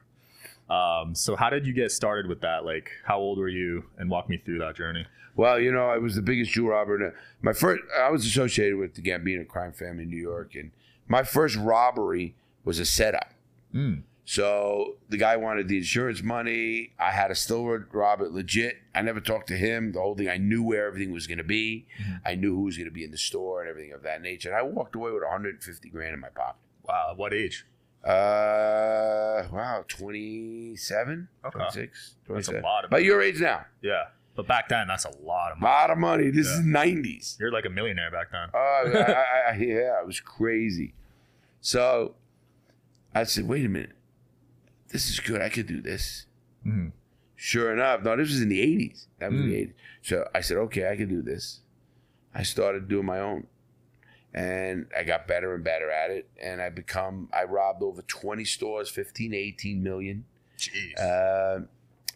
S2: Um, so how did you get started with that? Like, how old were you? And walk me through that journey.
S1: Well, you know, I was the biggest jewel robber. My first, I was associated with the Gambino crime family in New York, and my first robbery was a setup.
S2: Mm.
S1: So the guy wanted the insurance money. I had to still rob it legit. I never talked to him. The whole thing, I knew where everything was going to be. I knew who was going to be in the store and everything of that nature. And I walked away with 150 grand in my pocket.
S2: Wow. What age?
S1: Uh, wow, 27,
S2: Okay.
S1: 26,
S2: That's a lot of
S1: About your age now.
S2: Yeah. But back then, that's a lot of
S1: A
S2: money.
S1: lot of money. This is nineties.
S2: You're like a millionaire back then.
S1: Oh, I, I, I, yeah, it was crazy. So I said, wait a minute. This is good. I could do this.
S2: Mhm.
S1: Sure enough, no, this was in the 80s. That was
S2: Mm.
S1: the 80s. So I said, okay, I can do this. I started doing my own. And I got better and better at it. And I become, I robbed over 20 stores, 15, 18 million.
S2: Jeez.
S1: Uh,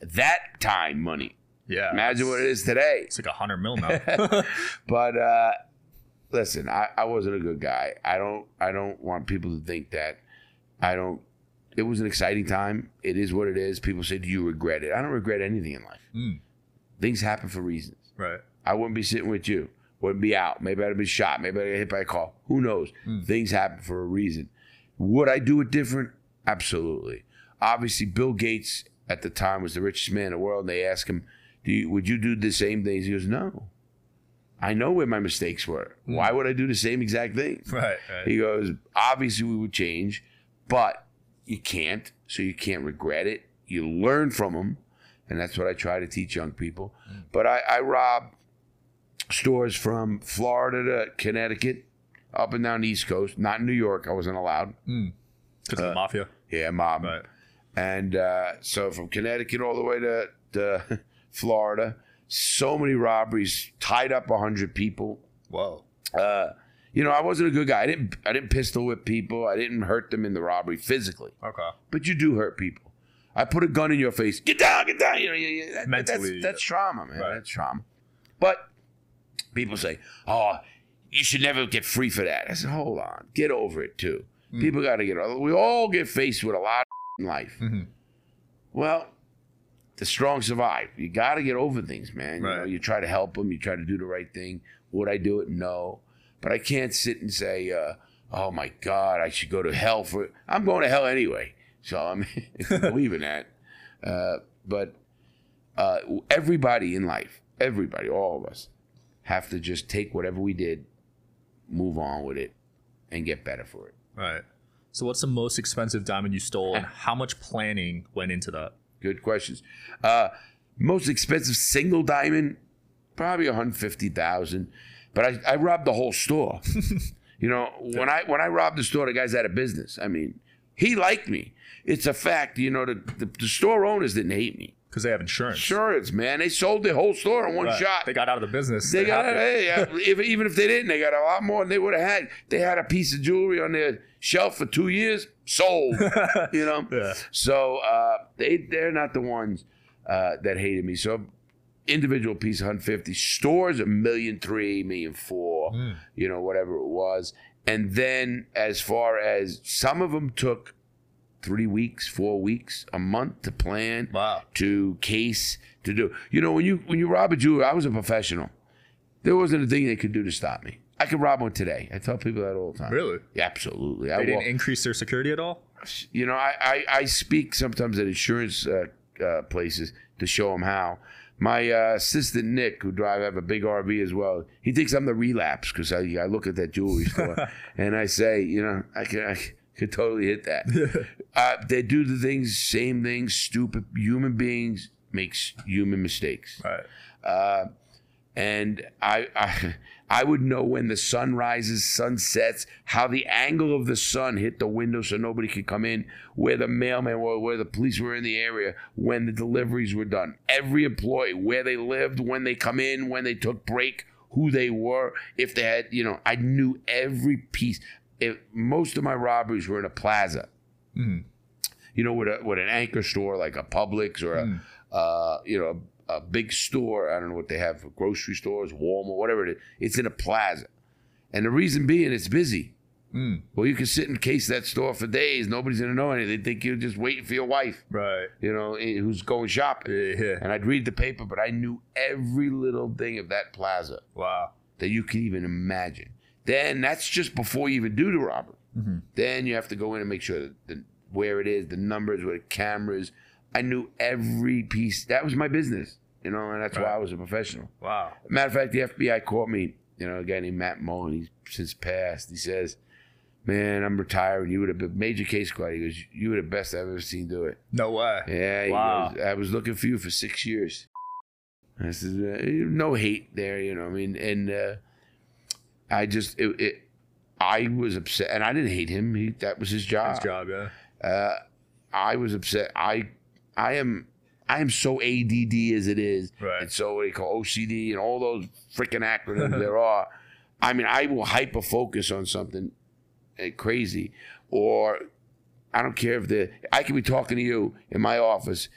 S1: that time money.
S2: yeah.
S1: Imagine what it is today.
S2: It's like a hundred mil now.
S1: But uh, listen, I, I wasn't a good guy. I don't I don't want people to think that I don't. It was an exciting time. It is what it is. People say, "Do you regret it?" I don't regret anything in life.
S2: Mm.
S1: Things happen for reasons.
S2: right.
S1: I wouldn't be sitting with you. Wouldn't be out. Maybe I'd have been shot. Maybe I'd get hit by a car. Who knows? Hmm. Things happen for a reason. Would I do it different? Absolutely. Obviously, Bill Gates at the time was the richest man in the world. And they asked him, "Do you, would you do the same things?" He goes, "No. I know where my mistakes were. Hmm. Why would I do the same exact thing?"
S2: Right. Right.
S1: He goes, "Obviously, we would change, but you can't. So you can't regret it. You learn from them, and that's what I try to teach young people. Hmm. But I, I rob stores from Florida to Connecticut, up and down the East Coast. Not in New York. I wasn't allowed.
S2: Because of the mafia.
S1: Yeah, mob.
S2: Right.
S1: And uh, so from Connecticut all the way to, to Florida, so many robberies, tied up hundred people.
S2: Whoa.
S1: Uh, you know, I wasn't a good guy. I didn't I didn't pistol whip people. I didn't hurt them in the robbery physically.
S2: Okay.
S1: But you do hurt people. I put a gun in your face. Get down, get down. You know, you- you- that-
S2: Mentally,
S1: that's, that's trauma, man.
S2: Right.
S1: That's trauma. But people say, "Oh, you should never get free for that." I said, "Hold on, get over it too.
S2: Mm.
S1: People got to get. over We all get faced with a lot in life.
S2: Mhm.
S1: Well, the strong survive. You got to get over things, man. You, know, you try to help them. You try to do the right thing. Would I do it? No. But I can't sit and say, uh, "Oh my God, I should go to hell for." I'm going to hell anyway. So I'm if you believe in that. Uh, but uh, everybody in life, everybody, all of us, have to just take whatever we did, move on with it, and get better for it.
S2: Right. So what's the most expensive diamond you stole, and how much planning went into that?
S1: Good questions. Uh, most expensive single diamond, probably one hundred fifty thousand. But I, I robbed the whole store. you know, when I when I robbed the store, the guy's out of business. I mean, he liked me. It's a fact. You know, the, the, the store owners didn't hate me.
S2: Because they have insurance.
S1: Insurance, man. They sold the whole store in one
S2: Right.
S1: shot.
S2: They got out of the business.
S1: They
S2: They're
S1: got
S2: happy.
S1: hey, if, even if they didn't, they got a lot more than they would have had. They had a piece of jewelry on their shelf for two years, sold. you know.
S2: Yeah.
S1: So uh, they they're not the ones uh, that hated me. So individual piece 150 stores a million three, million four, you know whatever it was. And then as far as some of them took three weeks, four weeks, a month to plan
S2: Wow.
S1: to case to do. You know, when you when you rob a jeweler, I was a professional. There wasn't a thing they could do to stop me. I could rob one today. I tell people that all the time.
S2: Really?
S1: Yeah, absolutely. I
S2: They didn't
S1: walk,
S2: increase their security at all.
S1: you know, I, I, I speak sometimes at insurance uh, uh, places to show them how. My uh, assistant Nick, who drive, I have a big RV as well. He thinks I'm the relapse because I, I look at that jewelry store and I say, you know, I can I could totally hit that. uh, they do the things, same things. Stupid human beings makes human mistakes
S2: Right.
S1: uh, and I, I I would know when the sun rises, sun sets, how the angle of the sun hit the window so nobody could come in, where the mailman were, where the police were in the area, when the deliveries were done. Every employee, where they lived, when they come in, when they took break, who they were, if they had, you know, I knew every piece. If most of my robberies were in a plaza, you know, with a with an anchor store like a Publix or a uh, you know a, a big store. I don't know what they have for grocery stores, Walmart, whatever it is. It's in a plaza, and the reason being it's busy. Well, you can sit and case that store for days. Nobody's gonna know anything. They think you're just waiting for your wife,
S2: Right.
S1: you know, eh, who's going shopping.
S2: Yeah.
S1: And I'd read the paper, but I knew every little thing of that plaza
S2: Wow.
S1: that you can even imagine. Then that's just before you even do the robbery. Then you have to go in and make sure that the, where it is, the numbers, where the cameras. I knew every piece. That was my business, you know, and that's why I was a professional.
S2: Wow.
S1: Matter of fact, the FBI caught me. You know, a guy named Matt Mullen. He's since passed. He says, "Man, I'm retiring. You would have the major case squad." He goes, "You were the best I've ever seen do it."
S2: No way.
S1: Yeah. He
S2: Wow.
S1: goes, I was looking for you for six years. This is uh, no hate there, you know. I mean, and uh, I just it, it, I was upset, and I didn't hate him. He that was his job.
S2: His job, yeah.
S1: Uh, I was upset. I I am I am so ADD as it is,
S2: Right.
S1: and so what they call OCD and all those freaking acronyms there are. I mean, I will hyper focus on something uh, crazy, or I don't care if the I could be talking to you in my office,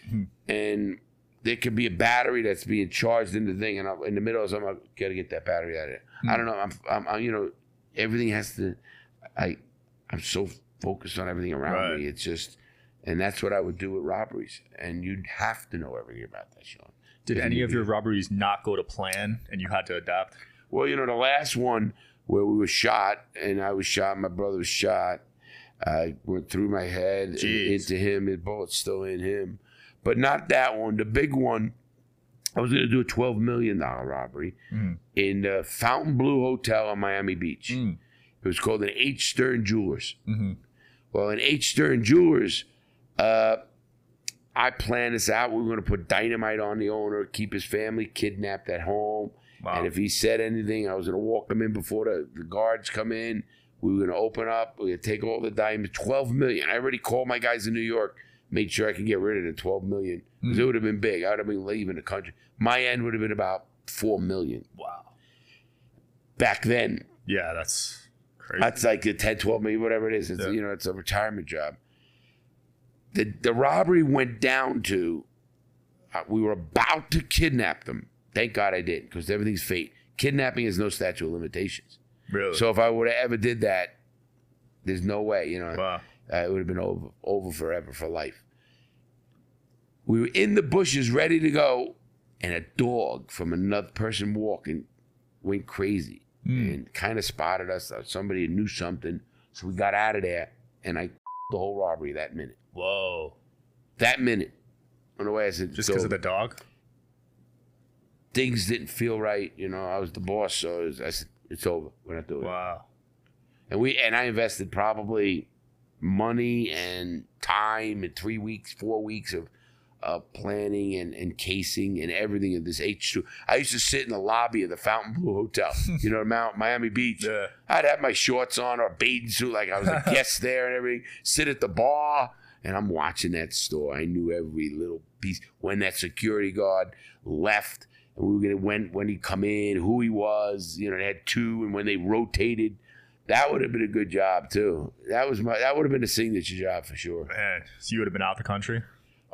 S1: and there could be a battery that's being charged in the thing, and I'm in the middle of something. I gotta get that battery out of there. I don't mm. know. I'm, I'm, I'm, you know, everything has to. I, I'm so focused on everything around
S2: Right.
S1: me. It's just, and that's what I would do with robberies. And you'd have to know everything about that, Sean.
S2: Did any of your robberies not go to plan and you had to adapt?
S1: Well, you know, the last one where we were shot, and I was shot, my brother was shot. I went through my head into him. His bullet's still in him, but not that one. The big one. I was going to do a twelve million dollar robbery
S2: Mm.
S1: in the Fontainebleau Hotel on Miami Beach.
S2: Mm.
S1: It was called an H Stern Jewelers.
S2: hmm
S1: Well, in H Stern Jewelers, uh, I planned this out. We were going to put dynamite on the owner, keep his family kidnapped at home.
S2: Wow.
S1: And if he said anything, I was going to walk him in before the, the guards come in. We were going to open up. We were going to take all the diamonds. Twelve million. I already called my guys in New York, made sure I could get rid of the twelve million because it would have been big. I would have been leaving the country. My end would have been about four million
S2: wow.
S1: back then.
S2: Yeah, that's crazy.
S1: That's like the 10, 12 million, whatever it is. It's,
S2: Yeah.
S1: You know, it's a retirement job. The, the robbery went down to, uh, we were about to kidnap them. Thank God I didn't because everything's fate. Kidnapping has no statute of limitations.
S2: really?
S1: So if I would have ever did that, there's no way, you know,
S2: wow.
S1: uh, it would have been over, over forever for life. We were in the bushes ready to go, and a dog from another person walking went crazy and kind of spotted us. Uh, Somebody knew something, so we got out of there, and I the whole robbery that minute.
S2: Whoa.
S1: That minute, on the way I said,
S2: Just
S1: "So
S2: because of the dog?
S1: things didn't feel right. You know, I was the boss, so was, I said, it's over. We're not doing it.
S2: Wow.
S1: And we and I invested probably money and time in three weeks, four weeks of uh, planning and, and casing and everything of this H2. I used to sit in the lobby of the Fontainebleau Hotel, you know, Mount Miami Beach.
S2: Yeah.
S1: I'd have my shorts on or a bathing suit like I was a guest there and everything. Sit at the bar and I'm watching that store. I knew every little piece. When that security guard left, and we were gonna when when he come in, who he was. You know, they had two, and when they rotated, that would have been a good job too. That was my that would have been a signature job for sure.
S2: Man, so you would have been out the country?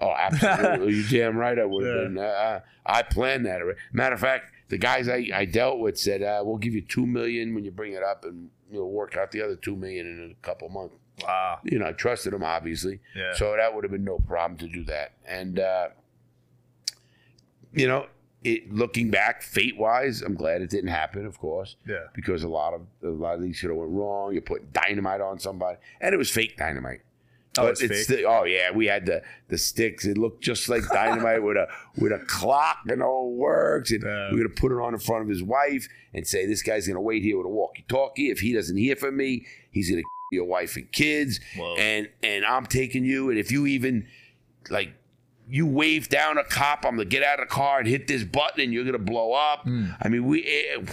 S1: Oh, absolutely. you damn right I would have
S2: Yeah.
S1: been. Uh, I planned that. Matter of fact, the guys I, I dealt with said, uh, "We'll give you two million when you bring it up, and you'll work out the other two million in a couple months."
S2: Wow.
S1: You know, I trusted them obviously,
S2: Yeah.
S1: so that would have been no problem to do that. And uh, you know, it looking back, fate wise, I'm glad it didn't happen. Of course,
S2: Yeah.
S1: because a lot of a lot of these should have went wrong. You put dynamite on somebody, and it was fake dynamite.
S2: Oh,
S1: But
S2: it's
S1: the- oh yeah, we had the the sticks. It looked just like dynamite with a with a clock and all works. And we're gonna put it on in front of his wife and say this guy's gonna wait here with a walkie-talkie. If he doesn't hear from me, he's gonna your wife and kids.
S2: Whoa.
S1: And and I'm taking you. And if you even like you wave down a cop, I'm gonna get out of the car and hit this button, and you're gonna blow up. Hmm. I mean, we. It,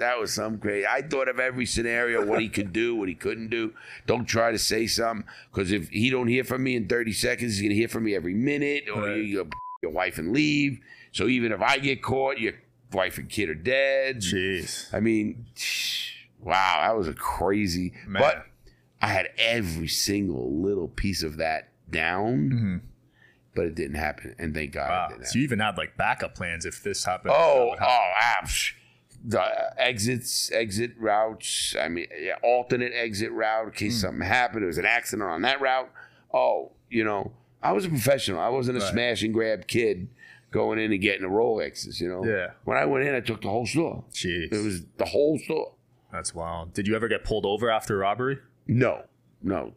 S1: that was some crazy. I thought of every scenario, what he could do, what he couldn't do. Don't try to say something because if he don't hear from me in 30 seconds, he's gonna hear from me every minute, or
S2: Right.
S1: you, you your wife and leave. So even if I get caught, your wife and kid are dead.
S2: Jeez.
S1: I mean, wow, that was a crazy.
S2: Man.
S1: But I had every single little piece of that down,
S2: Mhm.
S1: but it didn't happen, and thank God it
S2: Wow. So you even had like backup plans if this happened.
S1: Oh,
S2: happen.
S1: oh, psh. The exits, exit routes. I mean, yeah, alternate exit route in case hmm. something happened. There was an accident on that route. Oh, you know, I was a professional. I wasn't a
S2: Right.
S1: smash and grab kid going in and getting the Rolexes. You know,
S2: Yeah.
S1: When I went in, I took the whole store.
S2: Jeez.
S1: It was the whole store.
S2: That's wild. Did you ever get pulled over after a robbery?
S1: No, no.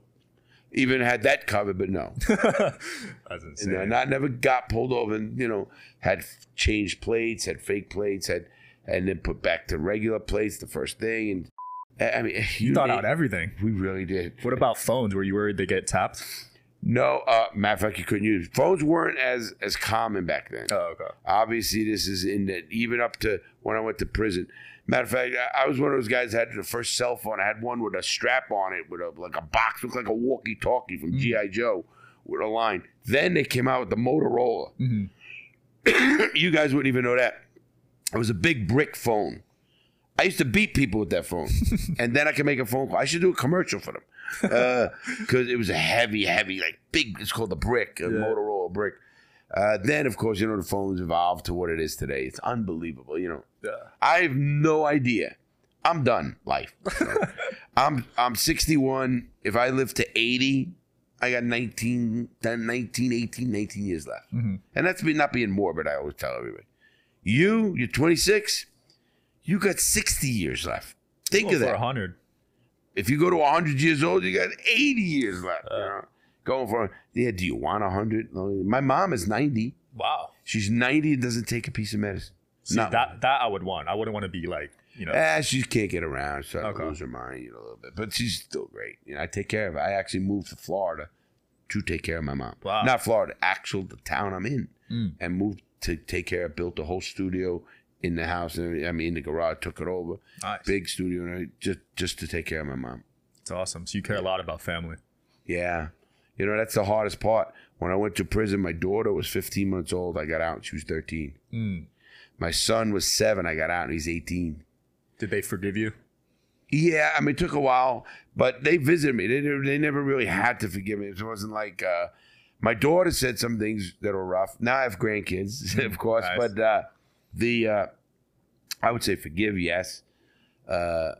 S1: Even had that covered, but no.
S2: That's insane.
S1: And not never got pulled over. And you know, had changed plates, had fake plates, had and then put back to regular plates the first thing. And I mean,
S2: you thought
S1: name-
S2: out everything.
S1: We really did.
S2: What about phones? Were you worried they get tapped?
S1: No, uh, matter of fact, you couldn't use phones. weren't as as common back then.
S2: Oh, okay.
S1: Obviously, this is in the, even up to when I went to prison. Matter of fact, I I was one of those guys that had the first cell phone. I had one with a strap on it, with a like a box, looked like a walkie-talkie from GI Joe, with a line. Then they came out with the Motorola.
S2: Mhm.
S1: you guys wouldn't even know that. It was a big brick phone. I used to beat people with that phone, and then I could make a phone call. I should do a commercial for them because it was a heavy, heavy, like big. It's called the brick, a
S2: Yeah.
S1: Motorola brick. Uh, then, of course, you know the phones evolved to what it is today. It's unbelievable. You know,
S2: Yeah.
S1: I have no idea. I'm done life. I'm I'm 61. If I live to 80, I got 19, 10, 19, 18, 19 years left.
S2: Mhm.
S1: And that's me not being morbid. I always tell everybody. You, you're 26. You got 60 years left. Think of
S2: for
S1: that.
S2: hundred.
S1: If you go to 100 years old, you got 80 years left. you
S2: Uh.
S1: know? Going for yeah. Do you want 100? My mom is 90.
S2: Wow.
S1: She's 90 and doesn't take a piece of medicine.
S2: See,
S1: Not
S2: that that I would want. I wouldn't want to be like you know.
S1: Ah, she can't get around, so I
S2: Okay.
S1: lose her mind, you know, a little bit. But she's still great. You know, I take care of her. I actually moved to Florida to take care of my mom.
S2: Wow.
S1: Not Florida, actual the town I'm in,
S2: Mm.
S1: and moved to take care of. Built a whole studio in the house. and I mean, in the garage, took it over,
S2: nice.
S1: big studio, and just just to take care of my mom.
S2: It's awesome. So you care a lot about family.
S1: Yeah. You know, that's the hardest part. When I went to prison, my daughter was 15 months old. I got out and she was 13.
S2: Mm.
S1: My son was seven. I got out and he's 18.
S2: Did they forgive you?
S1: Yeah, I mean, it took a while, but they visited me. They, they never really had to forgive me. It wasn't like uh, my daughter said some things that were rough. Now I have grandkids, of course,
S2: Nice.
S1: but uh, the uh, I would say forgive, yes, uh,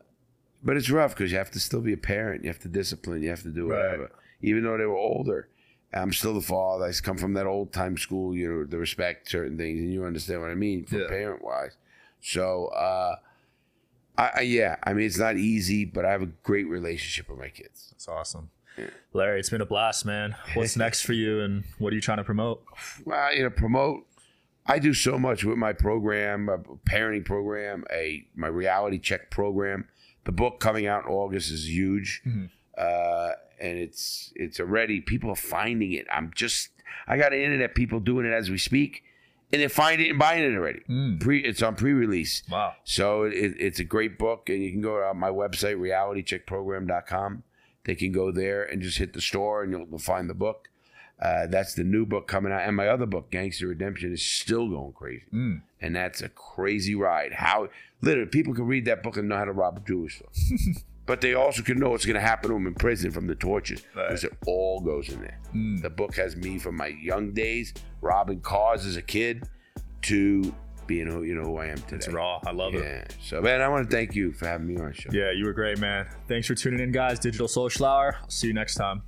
S1: but it's rough because you have to still be a parent. You have to discipline. You have to do
S2: Right.
S1: whatever, even though they were older. I'm still the father. I come from that old time school, you know, the respect certain things, and you understand what I mean for
S2: Yeah.
S1: parent wise. So, uh, I, I yeah, I mean it's not easy, but I have a great relationship with my kids.
S2: That's awesome. Larry, it's been a blast, man. What's next for you, and what are you trying to promote?
S1: Well, you know, promote. I do so much with my program, a parenting program, a my reality check program. The book coming out in August is huge,
S2: Mhm.
S1: uh, and it's it's already people are finding it. I'm just I got internet people doing it as we speak, and they're finding it and buying it already.
S2: Mm.
S1: Pre, it's on pre-release.
S2: Wow.
S1: So it, it's a great book, and you can go to my website, realitycheckprogram.com. They can go there and just hit the store, and you'll, find the book. Uh, that's the new book coming out, and my other book, Gangster Redemption, is still going crazy,
S2: Mm.
S1: and that's a crazy ride. How literally people can read that book and know how to rob a jewelry store, but they also can know what's going to happen to them in prison from the tortures because
S2: Right.
S1: it all goes in there.
S2: Mm.
S1: The book has me from my young days, robbing cars as a kid, to being who you know who I am today.
S2: It's raw. I love it.
S1: Yeah. So, man, I want to thank you for having me on the show.
S2: Yeah, you were great, man. Thanks for tuning in, guys. Digital Social Hour. I'll see you next time.